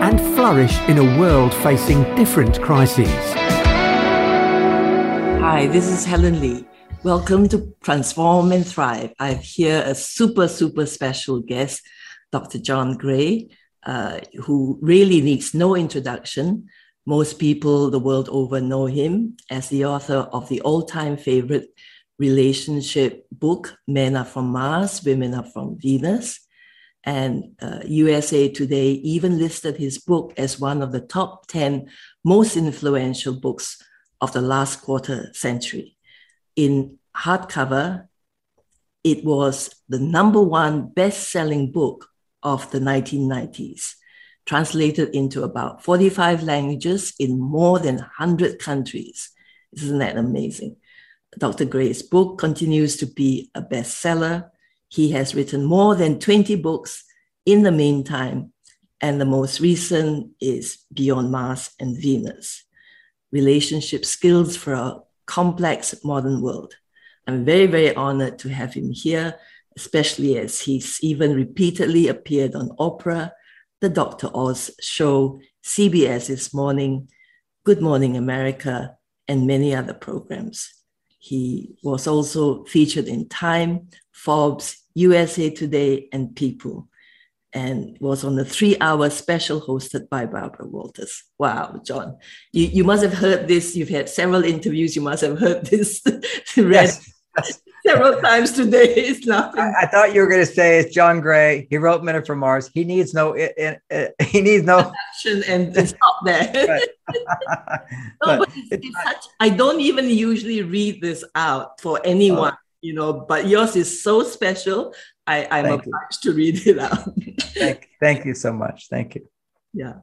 and flourish in a world facing different crises. Hi, this is Helen Lee. Welcome to Transform and Thrive. I have here a super, super special guest, Dr. John Gray, uh, who really needs no introduction. Most people the world over know him as the author of the all time favorite relationship book, Men Are From Mars, Women Are From Venus. And uh, USA Today even listed his book as one of the top 10 most influential books of the last quarter century. In hardcover, it was the number one best selling book of the 1990s, translated into about 45 languages in more than 100 countries. Isn't that amazing? Dr. Gray's book continues to be a bestseller. He has written more than 20 books in the meantime, and the most recent is Beyond Mars and Venus Relationship Skills for a Complex Modern World. I'm very, very honored to have him here, especially as he's even repeatedly appeared on Oprah, The Dr. Oz Show, CBS This Morning, Good Morning America, and many other programs. He was also featured in Time, Forbes, USA Today, and People, and was on a three hour special hosted by Barbara Walters. Wow, John, you, you must have heard this. You've had several interviews. You must have heard this read yes. several times today. It's nothing. I, I, thought you were going to say it's John Gray. He wrote Men Are From Mars. He needs no. It, it, it, he needs no action and stop there. no, but it's, it's such, I don't even usually read this out for anyone. Oh. You know, but yours is so special. I, I'm thank obliged you. to read it out. thank, thank you so much. Thank you. Yeah.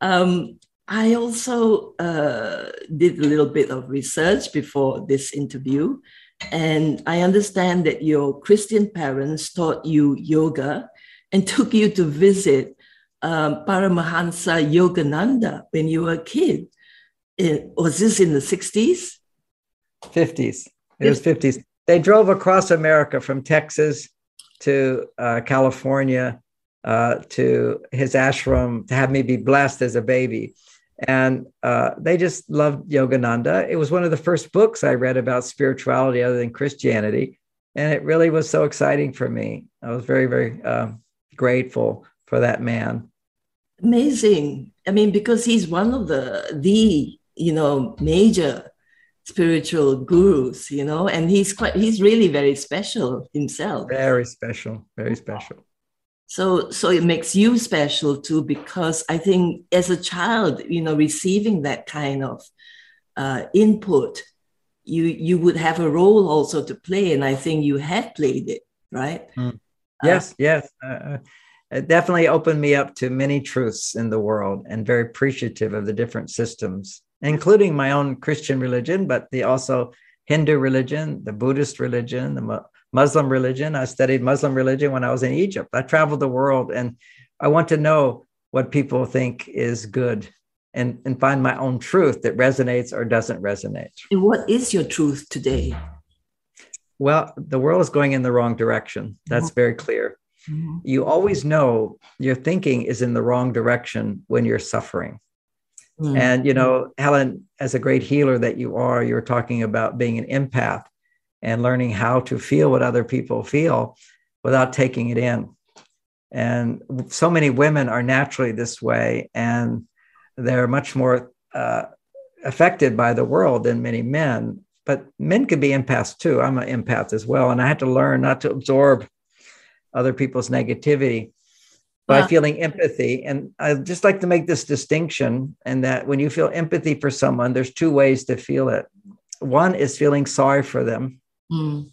Um, I also uh, did a little bit of research before this interview, and I understand that your Christian parents taught you yoga and took you to visit um, Paramahansa Yogananda when you were a kid. It, was this in the 60s? 50s. It was 50s. They drove across America from Texas to uh, California uh, to his ashram to have me be blessed as a baby. And uh, they just loved Yogananda. It was one of the first books I read about spirituality other than Christianity. And it really was so exciting for me. I was very, very uh, grateful for that man. Amazing. I mean, because he's one of the, the, you know, major spiritual gurus, you know, and he's quite, he's really very special himself. Very special, very special so so it makes you special too because i think as a child you know receiving that kind of uh, input you you would have a role also to play and i think you have played it right mm. yes uh, yes uh, it definitely opened me up to many truths in the world and very appreciative of the different systems including my own christian religion but the also hindu religion the buddhist religion the Muslim religion. I studied Muslim religion when I was in Egypt. I traveled the world and I want to know what people think is good and, and find my own truth that resonates or doesn't resonate. And what is your truth today? Well, the world is going in the wrong direction. That's very clear. Mm-hmm. You always know your thinking is in the wrong direction when you're suffering. Mm-hmm. And, you know, Helen, as a great healer that you are, you're talking about being an empath and learning how to feel what other people feel without taking it in. And so many women are naturally this way, and they're much more uh, affected by the world than many men. But men can be empaths too. I'm an empath as well. And I had to learn not to absorb other people's negativity by wow. feeling empathy. And I just like to make this distinction and that when you feel empathy for someone, there's two ways to feel it. One is feeling sorry for them, Mm.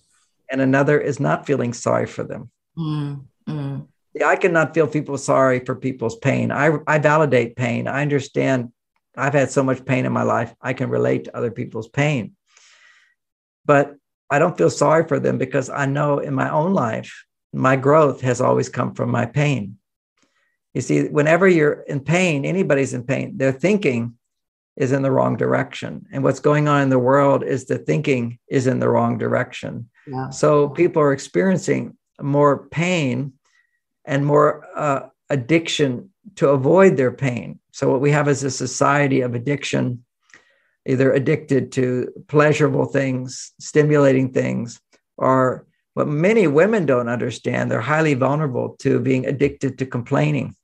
And another is not feeling sorry for them. Mm. Mm. Yeah, I cannot feel people sorry for people's pain. I, I validate pain. I understand I've had so much pain in my life, I can relate to other people's pain. But I don't feel sorry for them because I know in my own life, my growth has always come from my pain. You see, whenever you're in pain, anybody's in pain, their thinking is in the wrong direction. And what's going on in the world is the thinking is in the wrong direction. Yeah. So people are experiencing more pain and more uh, addiction to avoid their pain. So, what we have is a society of addiction, either addicted to pleasurable things, stimulating things, or what many women don't understand, they're highly vulnerable to being addicted to complaining.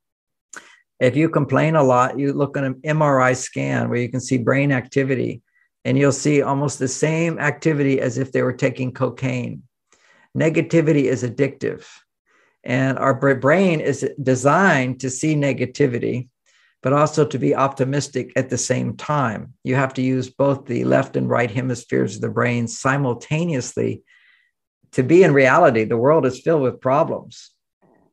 If you complain a lot, you look at an MRI scan where you can see brain activity, and you'll see almost the same activity as if they were taking cocaine. Negativity is addictive. And our brain is designed to see negativity, but also to be optimistic at the same time. You have to use both the left and right hemispheres of the brain simultaneously to be in reality. The world is filled with problems.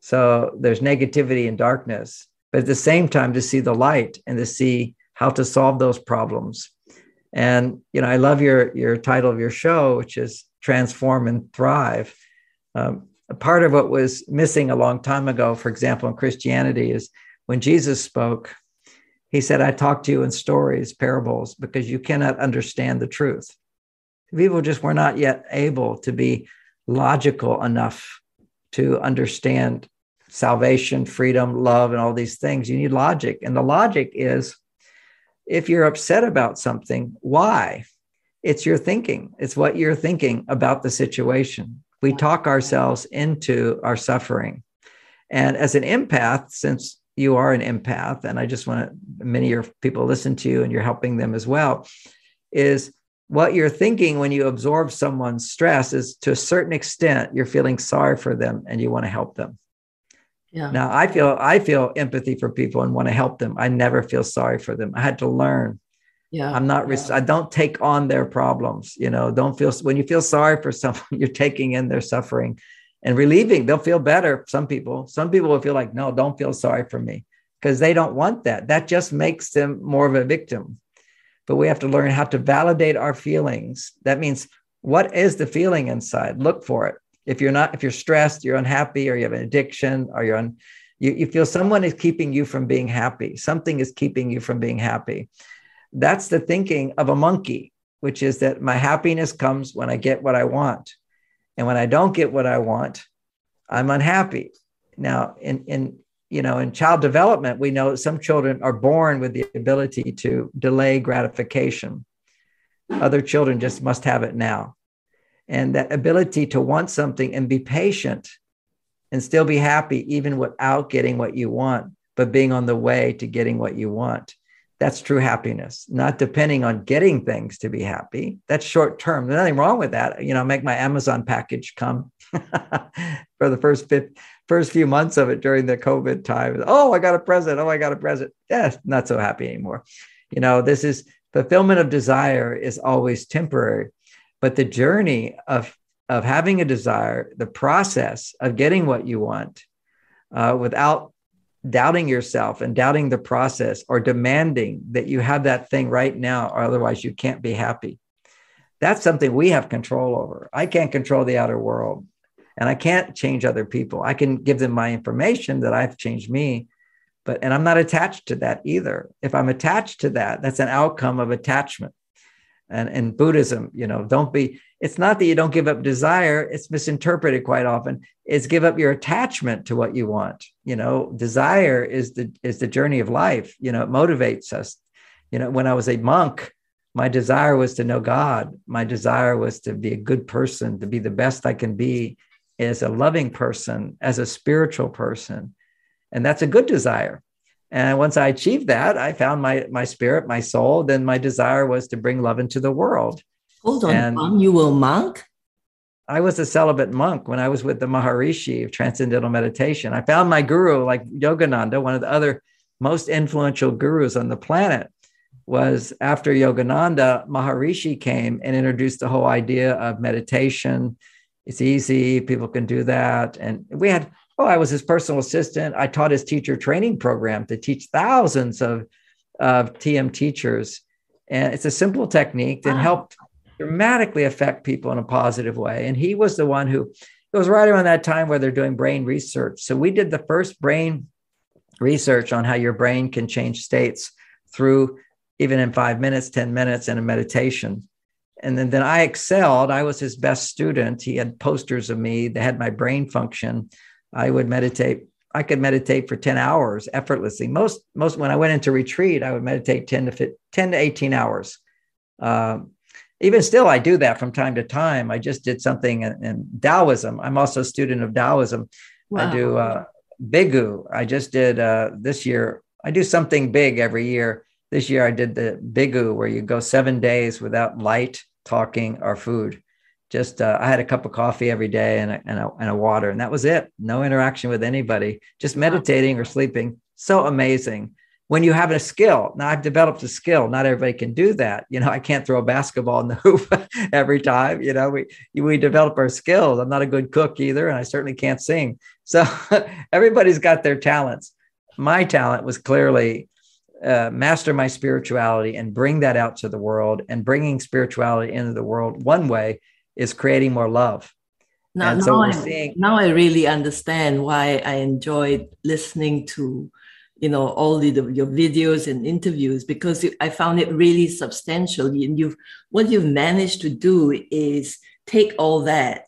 So there's negativity and darkness, but at the same time, to see the light and to see how to solve those problems. And you know, I love your your title of your show, which is "Transform and Thrive." Um, part of what was missing a long time ago, for example, in Christianity, is when Jesus spoke, he said, I talk to you in stories, parables, because you cannot understand the truth. People just were not yet able to be logical enough to understand salvation, freedom, love, and all these things. You need logic. And the logic is if you're upset about something, why? It's your thinking, it's what you're thinking about the situation we talk ourselves into our suffering. And as an empath, since you are an empath, and I just want to, many of your people listen to you and you're helping them as well, is what you're thinking when you absorb someone's stress is to a certain extent, you're feeling sorry for them and you want to help them. Yeah. Now I feel I feel empathy for people and want to help them. I never feel sorry for them. I had to learn. Yeah. I'm not yeah. i don't take on their problems you know? Don't feel when you feel sorry for someone you're taking in their suffering and relieving. They'll feel better some people. Some people will feel like no don't feel sorry for me because they don't want that. That just makes them more of a victim. But we have to learn how to validate our feelings. That means what is the feeling inside? Look for it if you're not if you're stressed you're unhappy or you have an addiction or you're on you, you feel someone is keeping you from being happy something is keeping you from being happy that's the thinking of a monkey, which is that my happiness comes when I get what I want. And when I don't get what I want, I'm unhappy. Now, in, in you know, in child development, we know some children are born with the ability to delay gratification. Other children just must have it now. And that ability to want something and be patient and still be happy, even without getting what you want, but being on the way to getting what you want. That's true happiness, not depending on getting things to be happy. That's short term. There's nothing wrong with that. You know, make my Amazon package come for the first first few months of it during the COVID time. Oh, I got a present. Oh, I got a present. Yeah, not so happy anymore. You know, this is fulfillment of desire is always temporary, but the journey of of having a desire, the process of getting what you want, uh, without doubting yourself and doubting the process or demanding that you have that thing right now, or otherwise you can't be happy. That's something we have control over. I can't control the outer world and I can't change other people. I can give them my information that I've changed me, but, and I'm not attached to that either. If I'm attached to that, that's an outcome of attachment. And in Buddhism, you know, don't be, it's not that you don't give up desire, it's misinterpreted quite often. It's give up your attachment to what you want. You know, desire is the is the journey of life. You know, it motivates us. You know, when I was a monk, my desire was to know God. My desire was to be a good person, to be the best I can be as a loving person, as a spiritual person. And that's a good desire. And once I achieved that, I found my my spirit, my soul. Then my desire was to bring love into the world. Hold on, and you were a monk? I was a celibate monk when I was with the Maharishi of Transcendental Meditation. I found my guru, like Yogananda, one of the other most influential gurus on the planet. Was after Yogananda, Maharishi came and introduced the whole idea of meditation. It's easy, people can do that. And we had oh, I was his personal assistant. I taught his teacher training program to teach thousands of, of TM teachers. And it's a simple technique that helped dramatically affect people in a positive way. And he was the one who it was right around that time where they're doing brain research. So we did the first brain research on how your brain can change states through even in five minutes, 10 minutes in a meditation. And then, then I excelled. I was his best student. He had posters of me that had my brain function. I would meditate. I could meditate for 10 hours effortlessly. Most, most when I went into retreat, I would meditate 10 to 15, 10 to 18 hours. Um, even still, I do that from time to time. I just did something in, in Taoism. I'm also a student of Taoism. Wow. I do uh, Bigu. I just did uh, this year. I do something big every year. This year, I did the Bigu, where you go seven days without light, talking, or food. Just uh, I had a cup of coffee every day and a, and, a, and a water, and that was it. No interaction with anybody. Just meditating or sleeping. So amazing. When you have a skill now i've developed a skill. Not everybody can do that. You know i can't throw a basketball in the hoop every time. You know we we develop our skills. I'm not a good cook either and i certainly can't sing. So everybody's got their talents. My talent was clearly uh, master my spirituality and bring that out to the world and bringing spirituality into the world one way is creating more love. Now, and so now, I, seeing, now I really understand why I enjoyed listening to you know all the, the, your videos and interviews because i found it really substantial. And you've what you've managed to do is take all that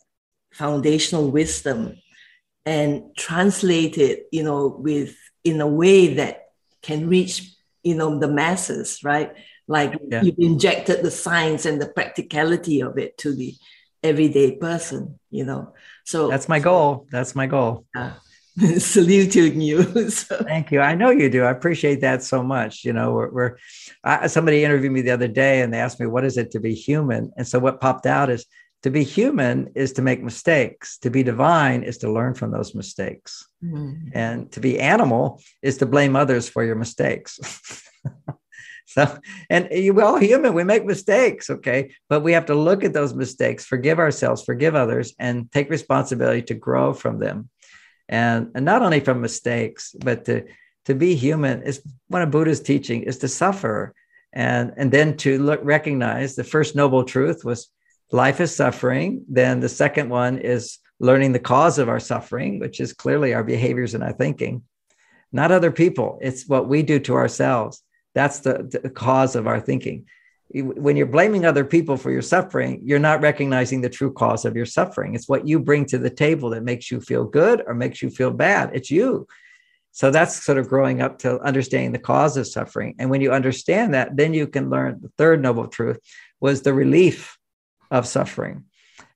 foundational wisdom and translate it you know with in a way that can reach you know the masses right? Like yeah. you've injected the science and the practicality of it to the everyday person you know so that's my goal that's my goal uh, saluting you. so. Thank you. I know you do. I appreciate that so much. You know, we're, we're I, somebody interviewed me the other day and they asked me, what is it to be human? And so what popped out is to be human is to make mistakes. To be divine is to learn from those mistakes. Mm-hmm. And to be animal is to blame others for your mistakes. so, and eh, we're all human. We make mistakes, okay? But we have to look at those mistakes, forgive ourselves, forgive others, and take responsibility to grow from them and, and not only from mistakes, but to, to be human is one of Buddha's teaching is to suffer and, and then to look, recognize the first noble truth was life is suffering. Then the second one is learning the cause of our suffering, which is clearly our behaviors and our thinking, not other people. It's what we do to ourselves. That's the, the cause of our thinking when you're blaming other people for your suffering, you're not recognizing the true cause of your suffering. It's what you bring to the table that makes you feel good or makes you feel bad. It's you. So that's sort of growing up to understanding the cause of suffering. And when you understand that, then you can learn the third noble truth was the relief of suffering.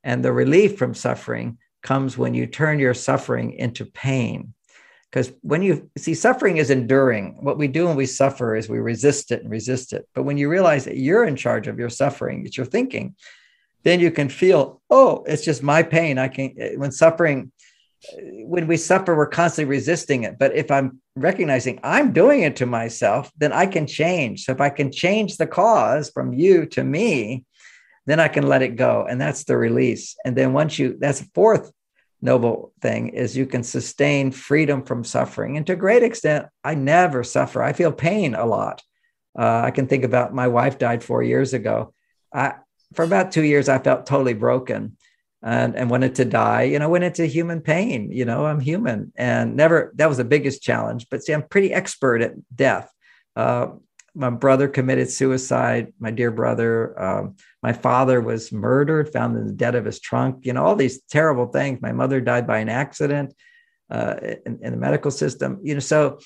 And the relief from suffering comes when you turn your suffering into pain. Because when you see suffering is enduring, what we do when we suffer is we resist it and resist it. But when you realize that you're in charge of your suffering, it's your thinking, then you can feel, oh, it's just my pain. I can, eh, when suffering, eh, when we suffer, we're constantly resisting it. But if I'm recognizing I'm doing it to myself, then I can change. So if I can change the cause from you to me, then I can let it go. And that's the release. And then once you, that's fourth noble thing is you can sustain freedom from suffering. And to a great extent, I never suffer. I feel pain a lot. Uh, I can think about my wife died four years ago. I, for about two years, I felt totally broken and, and wanted to die. You know, went into human pain. You know, I'm human and never, that was the biggest challenge. But see, I'm pretty expert at death. Uh, my brother committed suicide, my dear brother. Um, my father was murdered, found in the dead of his trunk, you know, all these terrible things. My mother died by an accident uh, in, in, the medical system, you know, so,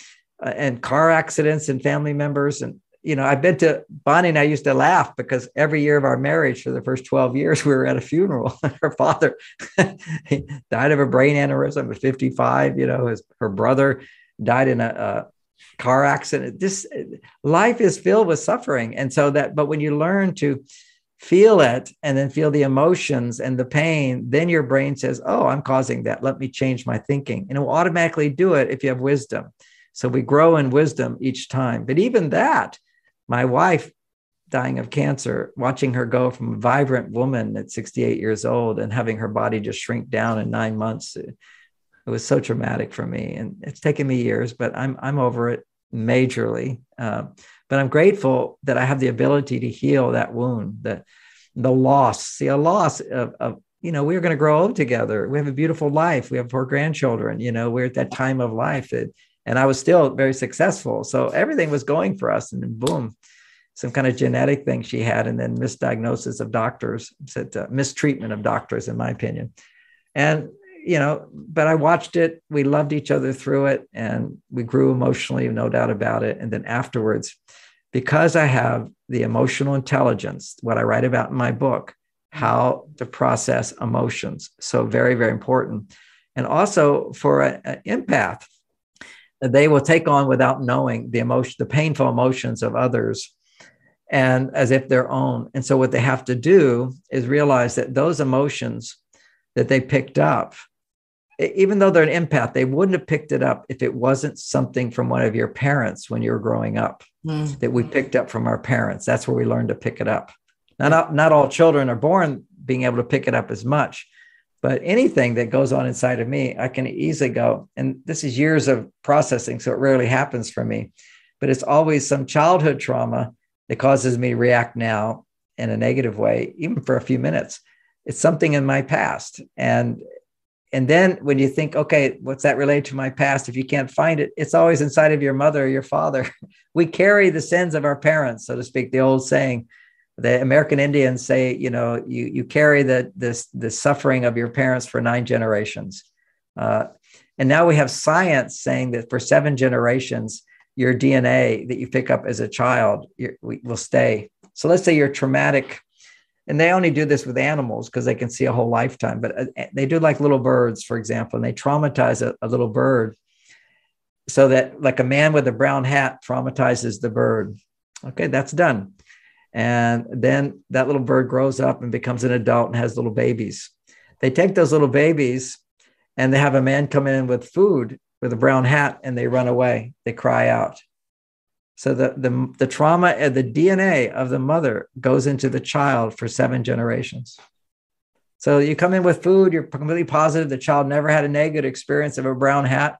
uh, and car accidents and family members. And, you know, I've been to Bonnie and I used to laugh because every year of our marriage for the first 12 years, we were at a funeral. her father died of a brain aneurysm at 55, you know, his, her brother died in a, a car accident. This life is filled with suffering. And so that, but when you learn to, feel it and then feel the emotions and the pain, then your brain says, Oh, I'm causing that. Let me change my thinking. And it will automatically do it if you have wisdom. So we grow in wisdom each time. But even that, my wife dying of cancer, watching her go from a vibrant woman at 68 years old and having her body just shrink down in nine months, it, was so traumatic for me. And it's taken me years, but I'm, I'm over it majorly. Uh, but I'm grateful that I have the ability to heal that wound, that the loss, see a loss of, of you know, we are going to grow old together. We have a beautiful life. We have four grandchildren. You know, we're at that time of life that, and I was still very successful. So everything was going for us. And then boom, some kind of genetic thing she had, and then misdiagnosis of doctors, said uh, mistreatment of doctors, in my opinion. And you know, but I watched it. We loved each other through it, and we grew emotionally, no doubt about it. And then afterwards, because I have the emotional intelligence, what I write about in my book, how to process emotions. So, very, very important. And also for an empath, they will take on without knowing the emotion, the painful emotions of others, and as if their own. And so, what they have to do is realize that those emotions that they picked up, even though they're an empath, they wouldn't have picked it up if it wasn't something from one of your parents when you were growing up mm. that we picked up from our parents. That's where we learned to pick it up. Now, not, not all children are born being able to pick it up as much, but anything that goes on inside of me, I can easily go. And this is years of processing, so it rarely happens for me, but it's always some childhood trauma that causes me to react now in a negative way, even for a few minutes. It's something in my past. And and then when you think, okay, what's that related to my past? If you can't find it, it's always inside of your mother or your father. we carry the sins of our parents, so to speak, the old saying the American Indians say, you know, you you carry the this the suffering of your parents for nine generations, uh, and now we have science saying that for seven generations, your DNA that you pick up as a child will stay. So let's say you're traumatic, and they only do this with animals because they can see a whole lifetime. But uh, they do like little birds, for example, and they traumatize a, a little bird, so that like a man with a brown hat traumatizes the bird. Okay, that's done and then that little bird grows up and becomes an adult and has little babies. They take those little babies and they have a man come in with food with a brown hat and they run away. They cry out. So the, the, the trauma and the DNA of the mother goes into the child for seven generations. So you come in with food, you're completely positive the child never had a negative experience of a brown hat.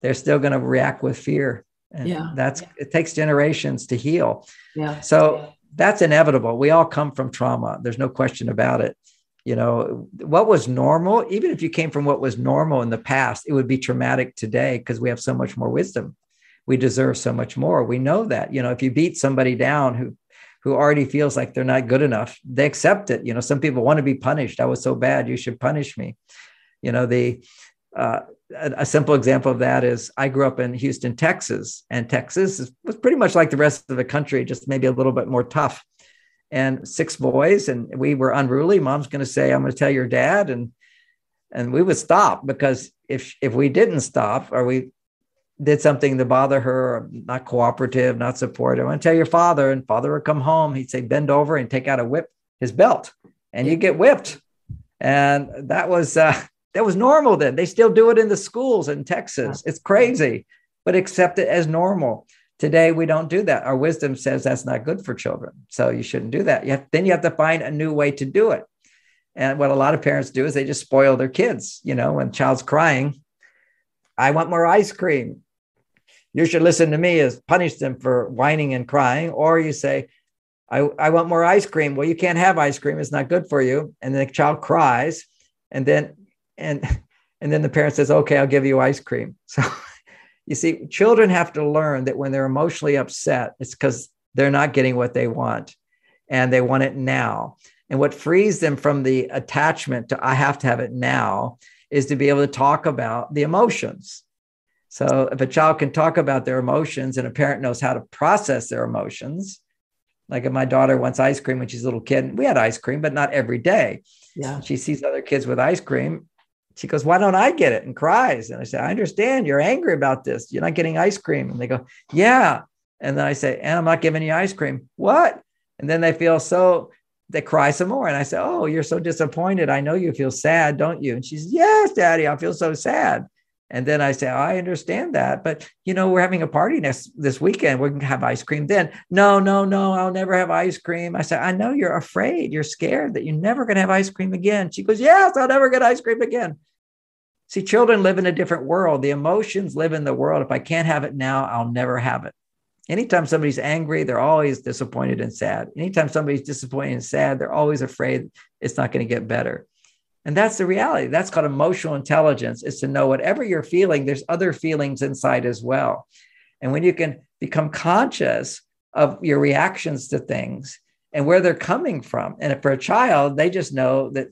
They're still going to react with fear. And yeah. That's yeah. it takes generations to heal. Yeah. So that's inevitable. We all come from trauma. There's no question about it. You know, what was normal, even if you came from what was normal in the past, it would be traumatic today because we have so much more wisdom. We deserve so much more. We know that. You know, if you beat somebody down who who already feels like they're not good enough, they accept it. You know, some people want to be punished. I was so bad, you should punish me. You know, the uh, a simple example of that is I grew up in Houston, Texas, and Texas was pretty much like the rest of the country, just maybe a little bit more tough. And six boys, and we were unruly. Mom's going to say, "I'm going to tell your dad," and and we would stop because if if we didn't stop or we did something to bother her, not cooperative, not supportive, to tell your father, and father would come home. He'd say, "Bend over and take out a whip, his belt," and you get whipped. And that was uh, that was normal then. They still do it in the schools in Texas. It's crazy, but accept it as normal. Today, we don't do that. Our wisdom says that's not good for children. So you shouldn't do that. You have, then you have to find a new way to do it. And what a lot of parents do is they just spoil their kids. You know, when child's crying, I want more ice cream. You should listen to me is punish them for whining and crying. Or you say, I, I want more ice cream. Well, you can't have ice cream. It's not good for you. And the child cries. And then and and then the parent says okay i'll give you ice cream so you see children have to learn that when they're emotionally upset it's because they're not getting what they want and they want it now and what frees them from the attachment to i have to have it now is to be able to talk about the emotions so if a child can talk about their emotions and a parent knows how to process their emotions like if my daughter wants ice cream when she's a little kid we had ice cream but not every day yeah she sees other kids with ice cream she goes, Why don't I get it? And cries. And I say, I understand you're angry about this. You're not getting ice cream. And they go, Yeah. And then I say, And I'm not giving you ice cream. What? And then they feel so, they cry some more. And I say, Oh, you're so disappointed. I know you feel sad, don't you? And she says, Yes, daddy, I feel so sad. And then I say, oh, I understand that, but you know, we're having a party next this weekend. We can have ice cream then. No, no, no, I'll never have ice cream. I said, I know you're afraid, you're scared that you're never gonna have ice cream again. She goes, Yes, I'll never get ice cream again. See, children live in a different world. The emotions live in the world. If I can't have it now, I'll never have it. Anytime somebody's angry, they're always disappointed and sad. Anytime somebody's disappointed and sad, they're always afraid it's not going to get better. And that's the reality. That's called emotional intelligence, is to know whatever you're feeling, there's other feelings inside as well. And when you can become conscious of your reactions to things and where they're coming from. And for a child, they just know that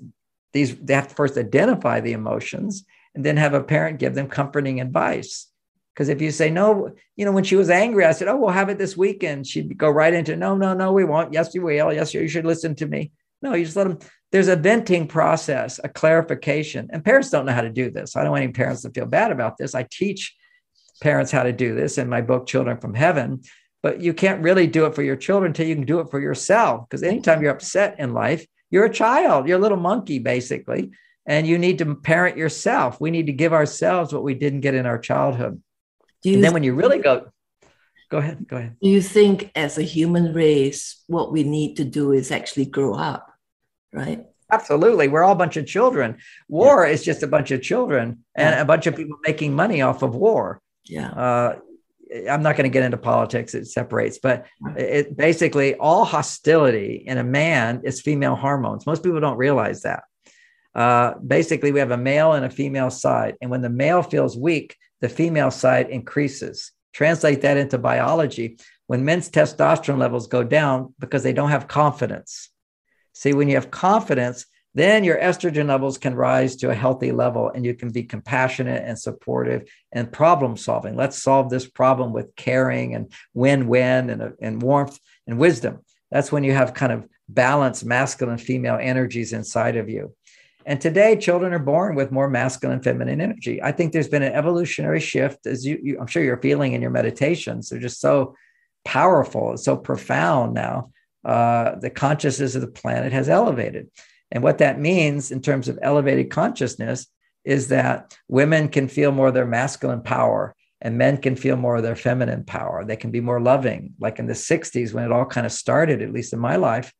these they have to first identify the emotions and then have a parent give them comforting advice. Because if you say no, you know, when she was angry, I said, Oh, we'll have it this weekend. She'd go right into no, no, no, we won't. Yes, you will. Yes, you should listen to me. No, you just let them. There's a venting process, a clarification. And parents don't know how to do this. I don't want any parents to feel bad about this. I teach parents how to do this in my book, Children from Heaven but you can't really do it for your children until you can do it for yourself. Because anytime you're upset in life, you're a child, you're a little monkey, basically, and you need to parent yourself. We need to give ourselves what we didn't get in our childhood. and then when you really go, go ahead, go ahead. Do you think, as a human race, what we need to do is actually grow up, right? Absolutely. We're all a bunch of children. War yeah. is just a bunch of children and yeah. a bunch of people making money off of war. Yeah. Uh, I'm not going to get into politics, it separates, but it basically all hostility in a man is female hormones. Most people don't realize that. Uh, basically, we have a male and a female side. And when the male feels weak, the female side increases. Translate that into biology. When men's testosterone levels go down because they don't have confidence. See, when you have confidence, then your estrogen levels can rise to a healthy level and you can be compassionate and supportive and problem solving. Let's solve this problem with caring and win win and, uh, and warmth and wisdom. That's when you have kind of balanced masculine female energies inside of you. And today, children are born with more masculine feminine energy. I think there's been an evolutionary shift, as you, you I'm sure you're feeling in your meditations. They're just so powerful, so profound now. Uh, the consciousness of the planet has elevated. And what that means in terms of elevated consciousness is that women can feel more of their masculine power and men can feel more of their feminine power. They can be more loving. Like in the 60s, when it all kind of started, at least in my life,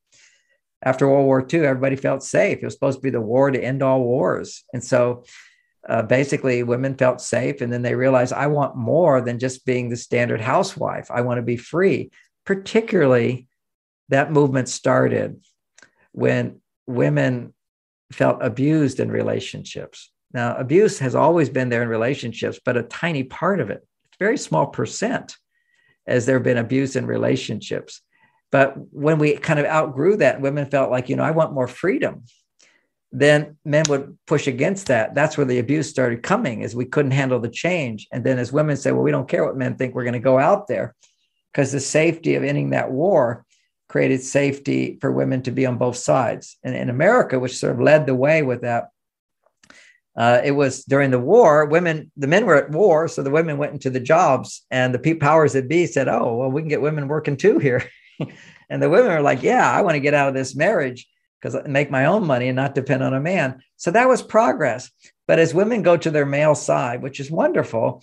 after World War II, everybody felt safe. It was supposed to be the war to end all wars. And so uh, basically, women felt safe. And then they realized, I want more than just being the standard housewife. I want to be free. Particularly, that movement started when women felt abused in relationships. Now, abuse has always been there in relationships, but a tiny part of it, it's very small percent, as there have been abuse in relationships. But when we kind of outgrew that, women felt like, you know, I want more freedom. Then men would push against that. That's where the abuse started coming, is we couldn't handle the change. And then as women say, well, we don't care what men think, we're going to go out there because the safety of ending that war created safety for women to be on both sides. And in America, which sort of led the way with that, uh, it was during the war, women, the men were at war, so the women went into the jobs, and the powers that be said, Oh, well, we can get women working too here. and the women were like, Yeah, I want to get out of this marriage because I make my own money and not depend on a man. So that was progress. But as women go to their male side, which is wonderful,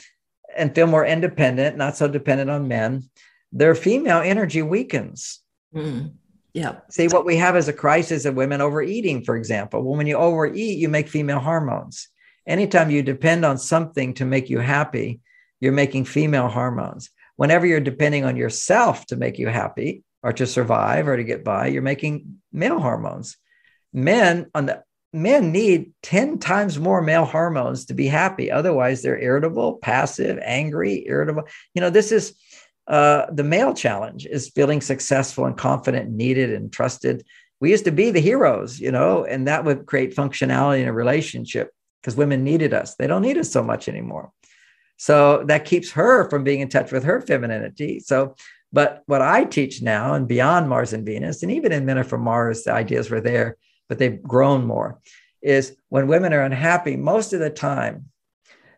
and feel more independent, not so dependent on men, their female energy weakens. Mm. Yeah. See, what we have is a crisis of women overeating, for example. Well, when you overeat, you make female hormones. Anytime you depend on something to make you happy, you're making female hormones. Whenever you're depending on yourself to make you happy or to survive or to get by, you're making male hormones. Men on the men need 10 times more male hormones to be happy. Otherwise, they're irritable, passive, angry, irritable. You know, this is uh, the male challenge is feeling successful and confident, needed and trusted. We used to be the heroes, you know, and that would create functionality in a relationship because women needed us. They don't need us so much anymore. So that keeps her from being in touch with her femininity. So, but what I teach now and beyond Mars and Venus, and even in Men Are From Mars, the ideas were there, but they've grown more, is when women are unhappy, most of the time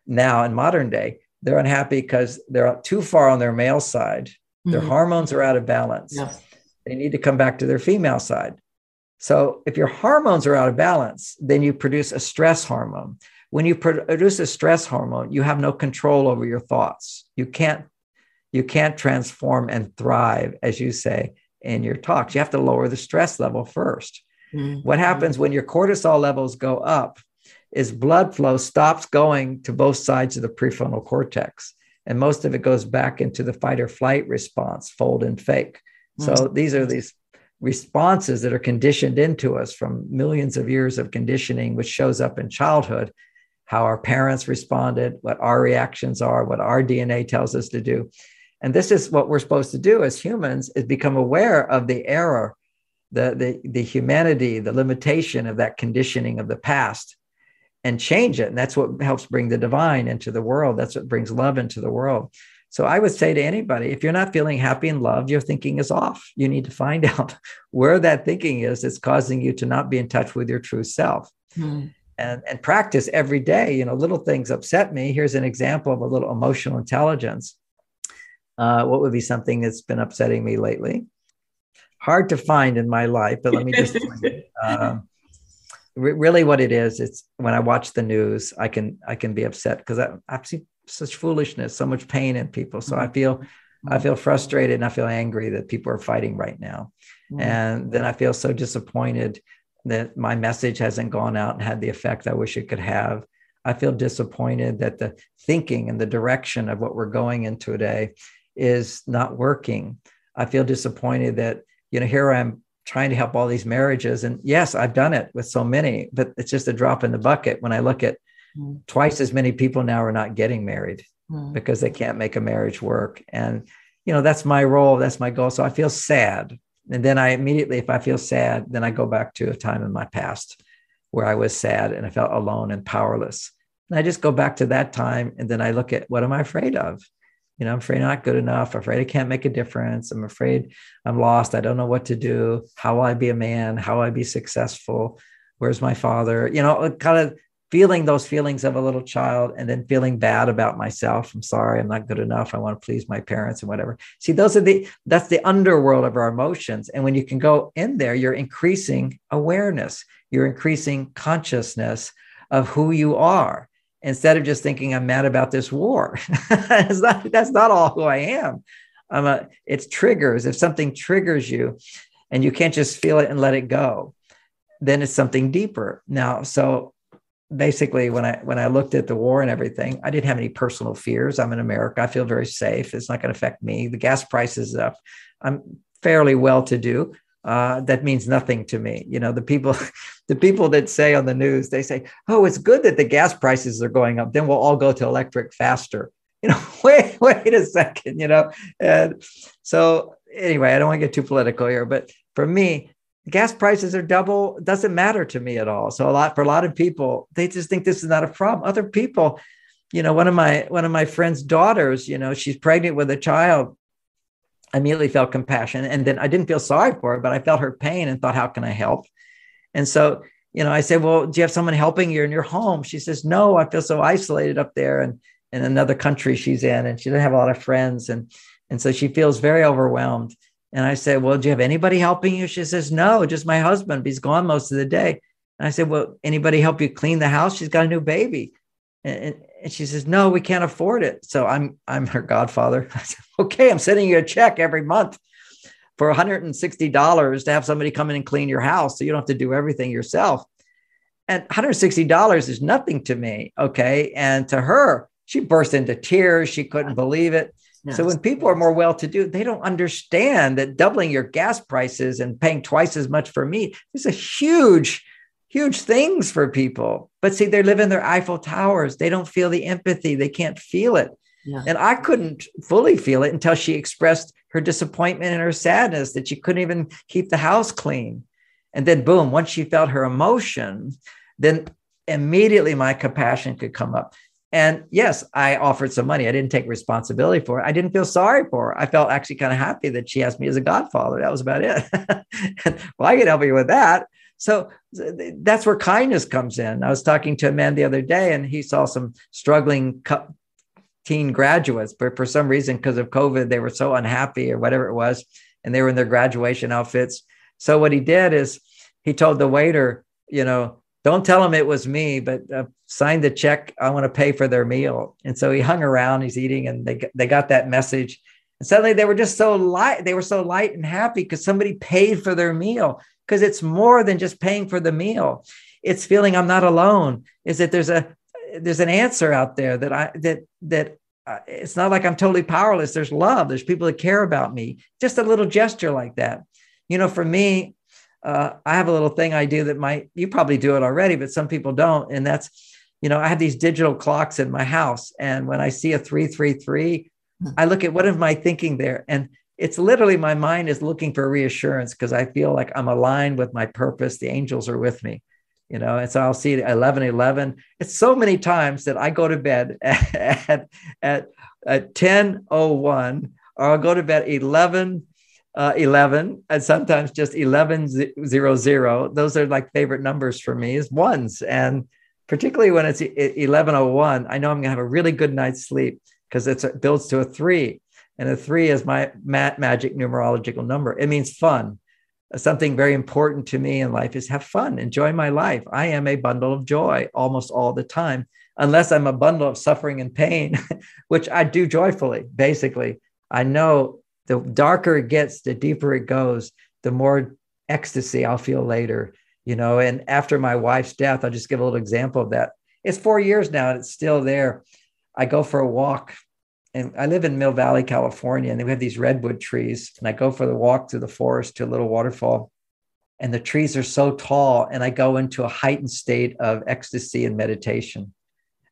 now in modern day, they're unhappy because they're too far on their male side. Their mm-hmm. hormones are out of balance. Yeah. They need to come back to their female side. So if your hormones are out of balance, then you produce a stress hormone. When you produce a stress hormone, you have no control over your thoughts. You can't you can't transform and thrive as you say in your talks. You have to lower the stress level 1st mm-hmm. What happens when your cortisol levels go up? Is blood flow stops going to both sides of the prefrontal cortex. and most of it goes back into the fight or flight response, fold and fake. Mm-hmm. So these are these responses that are conditioned into us from millions of years of conditioning, which shows up in childhood, how our parents responded, what our reactions are, what our DNA tells us to do. And this is what we're supposed to do as humans is become aware of the error, the, the, the humanity, the limitation of that conditioning of the past and change it. And that's what helps bring the divine into the world. That's what brings love into the world. So I would say to anybody, if you're not feeling happy and loved, your thinking is off. You need to find out where that thinking is that's causing you to not be in touch with your true self. Mm. And, and practice every day. You know, little things upset me. Here's an example of a little emotional intelligence. Uh, what would be something that's been upsetting me lately? Hard to find in my life, but let me just uh, really what it is it's when i watch the news i can i can be upset because I, i've seen such foolishness so much pain in people. So i mm-hmm. feel i feel frustrated and i feel angry that people are fighting right now. Mm-hmm. and then i feel so disappointed that my message hasn't gone out and had the effect i wish it could have. I feel disappointed that the thinking and the direction of what we're going in today is not working. I feel disappointed that you know here i'm trying to help all these marriages. And yes, I've done it with so many, but it's just a drop in the bucket when I look at mm. twice as many people now are not getting married mm. because they can't make a marriage work. And, you know, that's my role, that's my goal. So I feel sad. And then I immediately, if I feel sad, then I go back to a time in my past where I was sad and I felt alone and powerless. And I just go back to that time and then I look at what am I afraid of? You know, I'm afraid I'm not good enough. I'm afraid I can't make a difference. I'm afraid I'm lost. I don't know what to do. How will I be a man? How will I be successful? Where's my father? You know, kind of feeling those feelings of a little child and then feeling bad about myself. I'm sorry, I'm not good enough. I want to please my parents and whatever. See, those are the that's the underworld of our emotions. And when you can go in there, you're increasing awareness, you're increasing consciousness of who you are instead of just thinking I'm mad about this war. that's, not, that's not all who I am. I'm a, it's triggers. If something triggers you and you can't just feel it and let it go, then it's something deeper. Now, so basically when I when I looked at the war and everything, I didn't have any personal fears. I'm in America. I feel very safe. It's not going to affect me. The gas prices up. I'm fairly well to do uh, that means nothing to me. You know, the people, the people that say on the news, they say, "Oh, it's good that the gas prices are going up. Then we'll all go to electric faster." You know, wait, wait a second. You know, and so anyway, I don't want to get too political here, but for me, gas prices are double. Doesn't matter to me at all. So a lot for a lot of people, they just think this is not a problem. Other people, you know, one of my one of my friend's daughters, you know, she's pregnant with a child I immediately felt compassion. And then I didn't feel sorry for her, but I felt her pain and thought, how can I help? And so, you know, I said, well, do you have someone helping you in your home? She says, no, I feel so isolated up there and in another country she's in, and she doesn't have a lot of friends. And, and so she feels very overwhelmed. And I said, well, do you have anybody helping you? She says, no, just my husband. He's gone most of the day. And I said, well, anybody help you clean the house? She's got a new baby. And, and she says, no, we can't afford it. So I'm, I'm her godfather. I said, okay, I'm sending you a check every month for $160 to have somebody come in and clean your house. So you don't have to do everything yourself. And $160 is nothing to me. Okay. And to her, she burst into tears. She couldn't believe it. Yes. So when people are more well to do, they don't understand that doubling your gas prices and paying twice as much for meat is a huge huge things for people. But see, they live in their Eiffel Towers. They don't feel the empathy. They can't feel it. Yeah. And I couldn't fully feel it until she expressed her disappointment and her sadness that she couldn't even keep the house clean. And then, boom, once she felt her emotion, then immediately my compassion could come up. And yes, I offered some money. I didn't take responsibility for it. I didn't feel sorry for her. I felt actually kind of happy that she asked me as a godfather. That was about it. well, I could help you with that. So that's where kindness comes in. I was talking to a man the other day, and he saw some struggling teen graduates, but for some reason, because of COVID, they were so unhappy or whatever it was, and they were in their graduation outfits. So what he did is he told the waiter, you know, don't tell them it was me, but uh, sign the check. I want to pay for their meal. And so he hung around. He's eating, and they they got that message. And suddenly they were just so light. They were so light and happy because somebody paid for their meal because it's more than just paying for the meal. It's feeling I'm not alone. Is that there's a there's an answer out there that I that that uh, it's not like I'm totally powerless. There's love. There's people that care about me. Just a little gesture like that. You know, for me, uh, I have a little thing I do that might, you probably do it already, but some people don't. And that's, you know, I have these digital clocks in my house. And when I see a 333, hmm. I look at what am I thinking there? And it's literally my mind is looking for reassurance because I feel like I'm aligned with my purpose. The angels are with me, you know, and so I'll see 11 11. It's so many times that I go to bed at, at, at, at 10 01 or I'll go to bed 11 uh, 11 and sometimes just 11 0 those are like favorite numbers for me is ones and particularly when it's 1101 i know i'm going to have a really good night's sleep because it builds to a three and a three is my mat magic numerological number it means fun something very important to me in life is have fun enjoy my life i am a bundle of joy almost all the time unless i'm a bundle of suffering and pain which i do joyfully basically i know the darker it gets, the deeper it goes, the more ecstasy I'll feel later, you know. And after my wife's death, I'll just give a little example of that. It's four years now and it's still there. I go for a walk and I live in Mill Valley, California, and we have these redwood trees. And I go for the walk through the forest to a little waterfall. And the trees are so tall, and I go into a heightened state of ecstasy and meditation.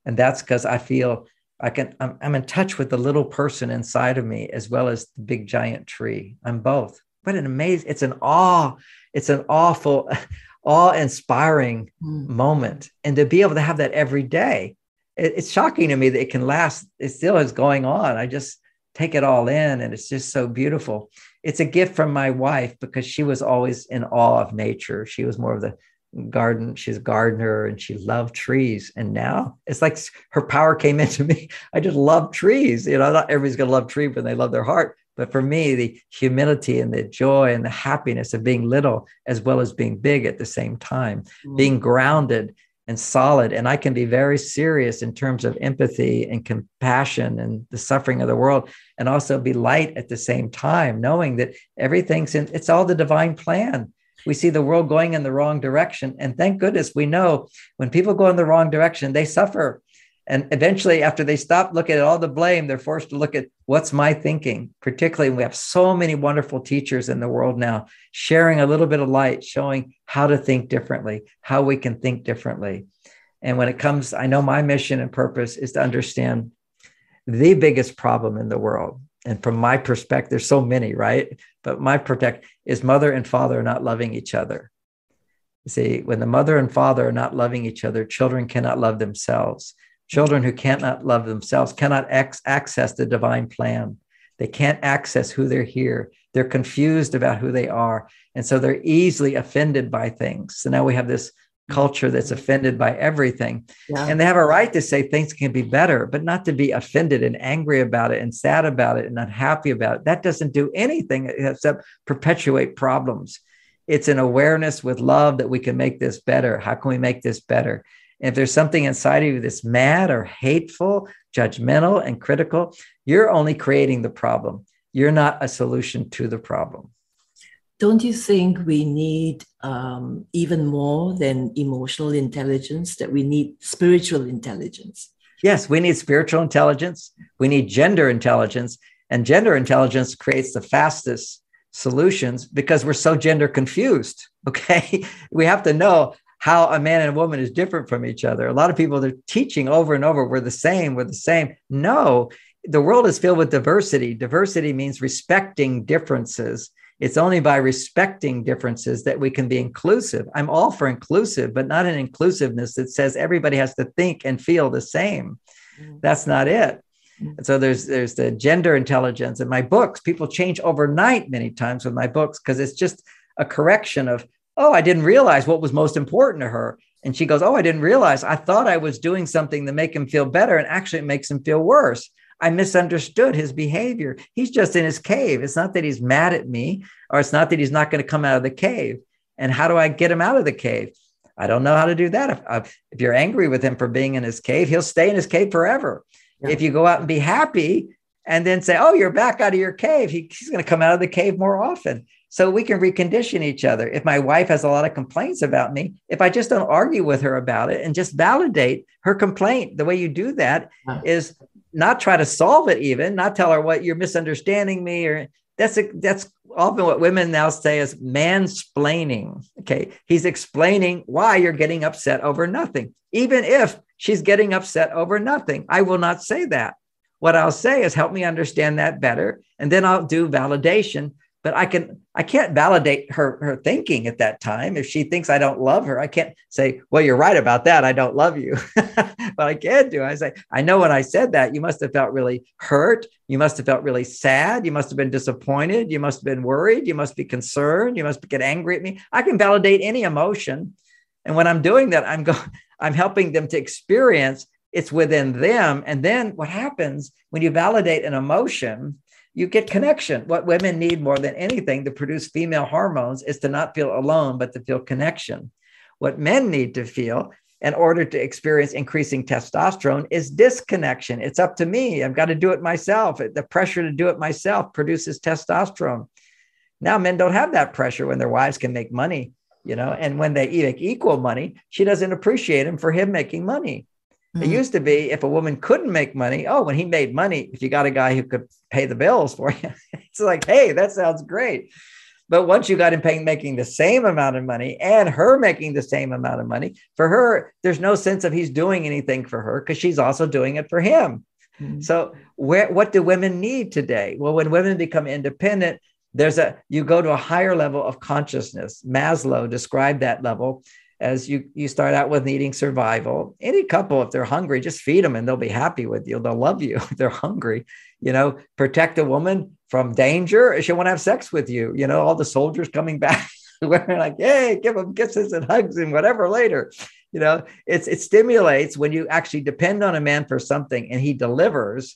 And that's because I feel I can I'm, I'm in touch with the little person inside of me as well as the big giant tree. I'm both. What an amazing, it's an awe, it's an awful, awe-inspiring mm. moment. And to be able to have that every day, it, it's shocking to me that it can last, it still is going on. I just take it all in and it's just so beautiful. It's a gift from my wife because she was always in awe of nature. She was more of the garden she's a gardener and she loved trees and now it's like her power came into me i just love trees you know not everybody's going to love trees when they love their heart but for me the humility and the joy and the happiness of being little as well as being big at the same time mm-hmm. being grounded and solid and i can be very serious in terms of empathy and compassion and the suffering of the world and also be light at the same time knowing that everything's in it's all the divine plan we see the world going in the wrong direction. And thank goodness we know when people go in the wrong direction, they suffer. And eventually, after they stop looking at all the blame, they're forced to look at what's my thinking. Particularly, we have so many wonderful teachers in the world now sharing a little bit of light, showing how to think differently, how we can think differently. And when it comes, I know my mission and purpose is to understand the biggest problem in the world. And from my perspective, there's so many, right? But my protect is mother and father not loving each other. You see, when the mother and father are not loving each other, children cannot love themselves. Children who cannot love themselves cannot ex- access the divine plan. They can't access who they're here. They're confused about who they are. And so they're easily offended by things. So now we have this culture that's offended by everything. Yeah. And they have a right to say things can be better, but not to be offended and angry about it and sad about it and unhappy about it. That doesn't do anything except perpetuate problems. It's an awareness with love that we can make this better. How can we make this better? If there's something inside of you that's mad or hateful, judgmental, and critical, you're only creating the problem. You're not a solution to the problem don't you think we need um, even more than emotional intelligence, that we need spiritual intelligence? Yes, we need spiritual intelligence. We need gender intelligence. And gender intelligence creates the fastest solutions because we're so gender confused. Okay. we have to know how a man and a woman is different from each other. A lot of people they're teaching over and over, we're the same, we're the same. No, the world is filled with diversity. Diversity means respecting differences it's only by respecting differences that we can be inclusive. I'm all for inclusive, but not an inclusiveness that says everybody has to think and feel the same. Mm. That's not it. And mm. so there's there's the gender intelligence in my books. People change overnight many times with my books because it's just a correction of, oh, I didn't realize what was most important to her. And she goes, Oh, I didn't realize. I thought I was doing something to make him feel better. And actually, it makes him feel worse. I misunderstood his behavior. He's just in his cave. It's not that he's mad at me, or it's not that he's not going to come out of the cave. And how do I get him out of the cave? I don't know how to do that. If, uh, if you're angry with him for being in his cave, he'll stay in his cave forever. Yeah. If you go out and be happy and then say, Oh, you're back out of your cave, he, he's going to come out of the cave more often. So we can recondition each other. If my wife has a lot of complaints about me, if I just don't argue with her about it and just validate her complaint, the way you do that is not try to solve it even, not tell her what you're misunderstanding me or that's a, that's often what women now say is mansplaining. Okay. He's explaining why you're getting upset over nothing, even if she's getting upset over nothing. I will not say that. What I'll say is help me understand that better. And then I'll do validation but I can I can't validate her her thinking at that time. If she thinks I don't love her, I can't say, "Well, you're right about that. I don't love you." but I can do. I say, "I know when I said that, you must have felt really hurt. You must have felt really sad. You must have been disappointed. You must have been worried. You must be concerned. You must get angry at me." I can validate any emotion, and when I'm doing that, I'm going. I'm helping them to experience it's within them. And then what happens when you validate an emotion? You get connection. What women need more than anything to produce female hormones is to not feel alone, but to feel connection. What men need to feel in order to experience increasing testosterone is disconnection. It's up to me. I've got to do it myself. The pressure to do it myself produces testosterone. Now, men don't have that pressure when their wives can make money, you know, and when they make equal money, she doesn't appreciate him for him making money. Mm-hmm. It used to be if a woman couldn't make money, oh, when he made money, if you got a guy who could pay the bills for you, it's like, hey, that sounds great. But once you got him paying, making the same amount of money and her making the same amount of money, for her, there's no sense of he's doing anything for her because she's also doing it for him. Mm-hmm. So, where what do women need today? Well, when women become independent, there's a you go to a higher level of consciousness. Maslow described that level as you you start out with needing survival. Any couple if they're hungry just feed them and they'll be happy with you. They'll love you if they're hungry you know. Protect a woman from danger. She want to have sex with you you know all the soldiers coming back we're like hey give them kisses and hugs and whatever later. You know it's it stimulates when you actually depend on a man for something and he delivers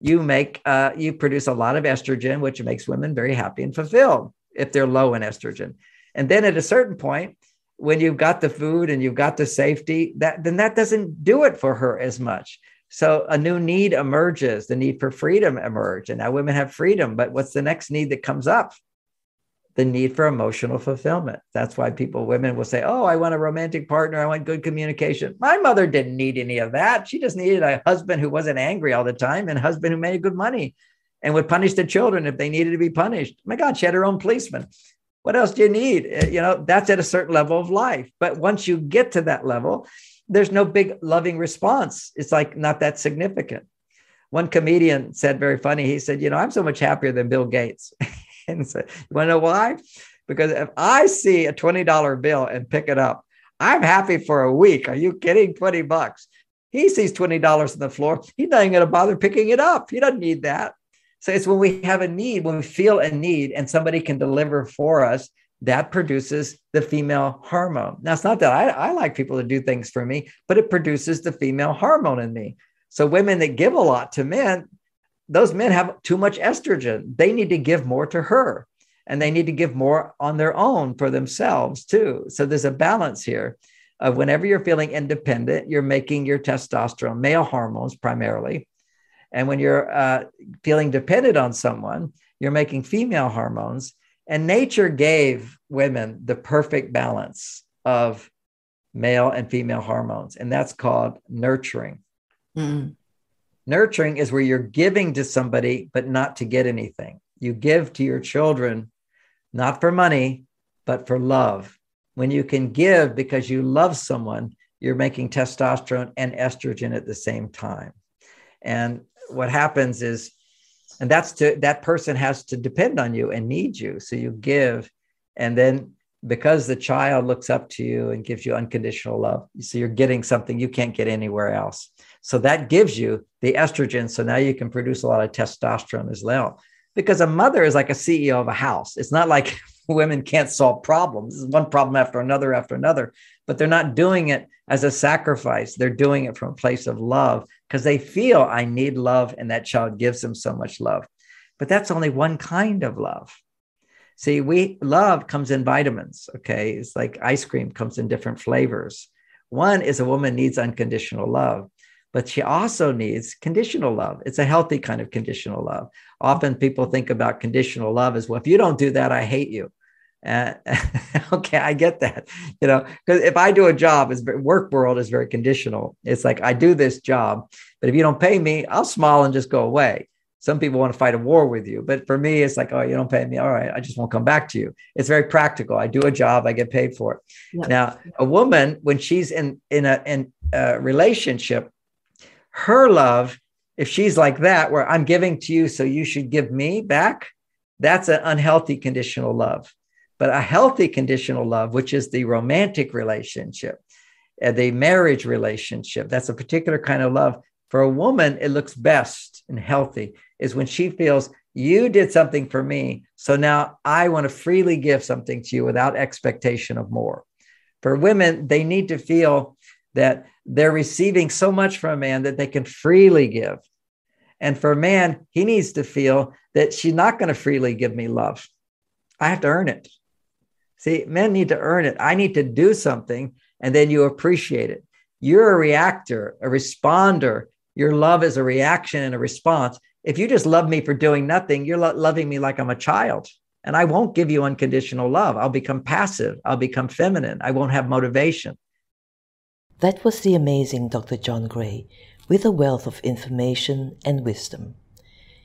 you make uh, you produce a lot of estrogen which makes women very happy and fulfilled if they're low in estrogen. And then at a certain point when you've got the food and you've got the safety, that then that doesn't do it for her as much. So a new need emerges, the need for freedom emerge. And now women have freedom. But what's the next need that comes up? The need for emotional fulfillment. That's why people, women will say, Oh, I want a romantic partner. I want good communication. My mother didn't need any of that. She just needed a husband who wasn't angry all the time and a husband who made good money and would punish the children if they needed to be punished. My God, she had her own policeman what else do you need? Uh, you know, that's at a certain level of life. But once you get to that level, there's no big loving response. It's like not that significant. One comedian said very funny. He said, "You know, I'm so much happier than Bill Gates." and said, "You want to know why? Because if I see a twenty dollar bill and pick it up, I'm happy for a week. Are you kidding? Twenty bucks." He sees twenty dollars on the floor. He's not even going to bother picking it up. He doesn't need that. So it's when we have a need, when we feel a need and somebody can deliver for us, that produces the female hormone. Now, it's not that I, I like people to do things for me, but it produces the female hormone in me. So women that give a lot to men, those men have too much estrogen. They need to give more to her and they need to give more on their own for themselves too. So there's a balance here of whenever you're feeling independent, you're making your testosterone, male hormones primarily, and when you're uh, feeling dependent on someone, you're making female hormones. And nature gave women the perfect balance of male and female hormones, and that's called nurturing. Mm. Nurturing is where you're giving to somebody, but not to get anything. You give to your children, not for money, but for love. When you can give because you love someone, you're making testosterone and estrogen at the same time. And what happens is and that's to that person has to depend on you and need you. So you give and then because the child looks up to you and gives you unconditional love so you're getting something you can't get anywhere else. So that gives you the estrogen. So now you can produce a lot of testosterone as well. Because a mother is like a ceo of a house. It's not like women can't solve problems. This is one problem after another after another. But they're not doing it as a sacrifice. They're doing it from a place of love because they feel I need love and that child gives them so much love. But that's only one kind of love. See, we love comes in vitamins. Okay. It's like ice cream comes in different flavors. One is a woman needs unconditional love, but she also needs conditional love. It's a healthy kind of conditional love. Often people think about conditional love as well, if you don't do that, I hate you. Uh, and okay, I get that, you know, because if I do a job, it's work world is very conditional. It's like I do this job, but if you don't pay me, I'll smile and just go away. Some people want to fight a war with you, but for me, it's like, oh, you don't pay me. All right, I just won't come back to you. It's very practical. I do a job, I get paid for it. Yeah. Now, a woman when she's in in a in a relationship, her love, if she's like that, where I'm giving to you, so you should give me back, that's an unhealthy conditional love. But a healthy conditional love, which is the romantic relationship, uh, the marriage relationship, that's a particular kind of love. For a woman, it looks best and healthy is when she feels you did something for me. So now I want to freely give something to you without expectation of more. For women, they need to feel that they're receiving so much from a man that they can freely give. And for a man, he needs to feel that she's not going to freely give me love. I have to earn it. See, men need to earn it. I need to do something and then you appreciate it. You're a reactor, a responder. Your love is a reaction and a response. If you just love me for doing nothing, you're lo- loving me like I'm a child. And I won't give you unconditional love. I'll become passive. I'll become feminine. I won't have motivation. That was the amazing Dr. John Gray with a wealth of information and wisdom.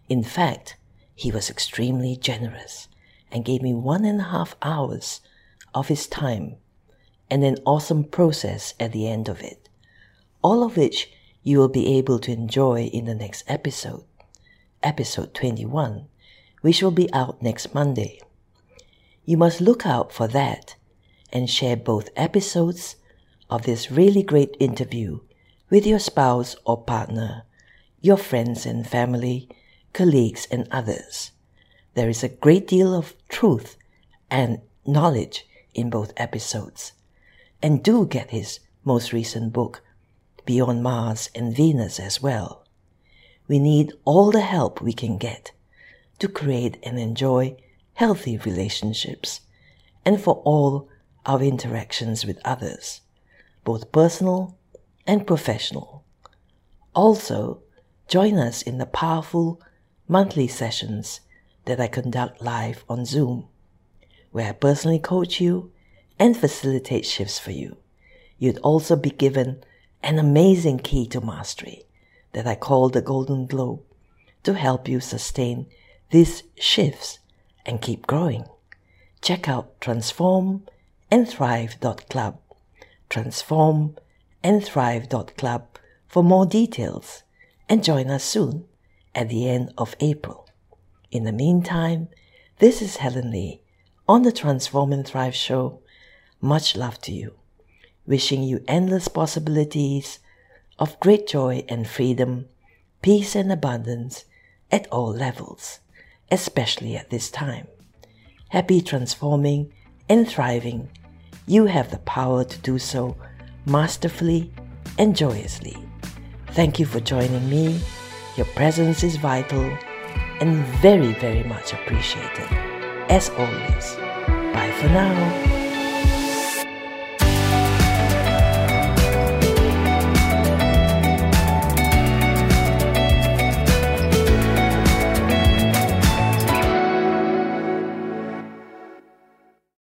In fact, he was extremely generous and gave me one and a half hours of his time and an awesome process at the end of it, all of which you will be able to enjoy in the next episode episode 21, which will be out next Monday. You must look out for that and share both episodes of this really great interview with your spouse or partner, your friends and family, colleagues, and others. There is a great deal of truth and knowledge in both episodes. And do get his most recent book, Beyond Mars and Venus, as well. We need all the help we can get to create and enjoy healthy relationships and for all our interactions with others, both personal and professional. Also, join us in the powerful monthly sessions that I conduct live on Zoom, where I personally coach you and facilitate shifts for you. You'd also be given an amazing key to mastery that I call the Golden Globe to help you sustain these shifts and keep growing. Check out transformandthrive.club. Transformandthrive.club for more details and join us soon at the end of April. In the meantime, this is Helen Lee on the Transform and Thrive show. Much love to you. Wishing you endless possibilities of great joy and freedom, peace and abundance at all levels, especially at this time. Happy transforming and thriving, you have the power to do so masterfully and joyously. Thank you for joining me. Your presence is vital and very, very much appreciated. As always, bye for now.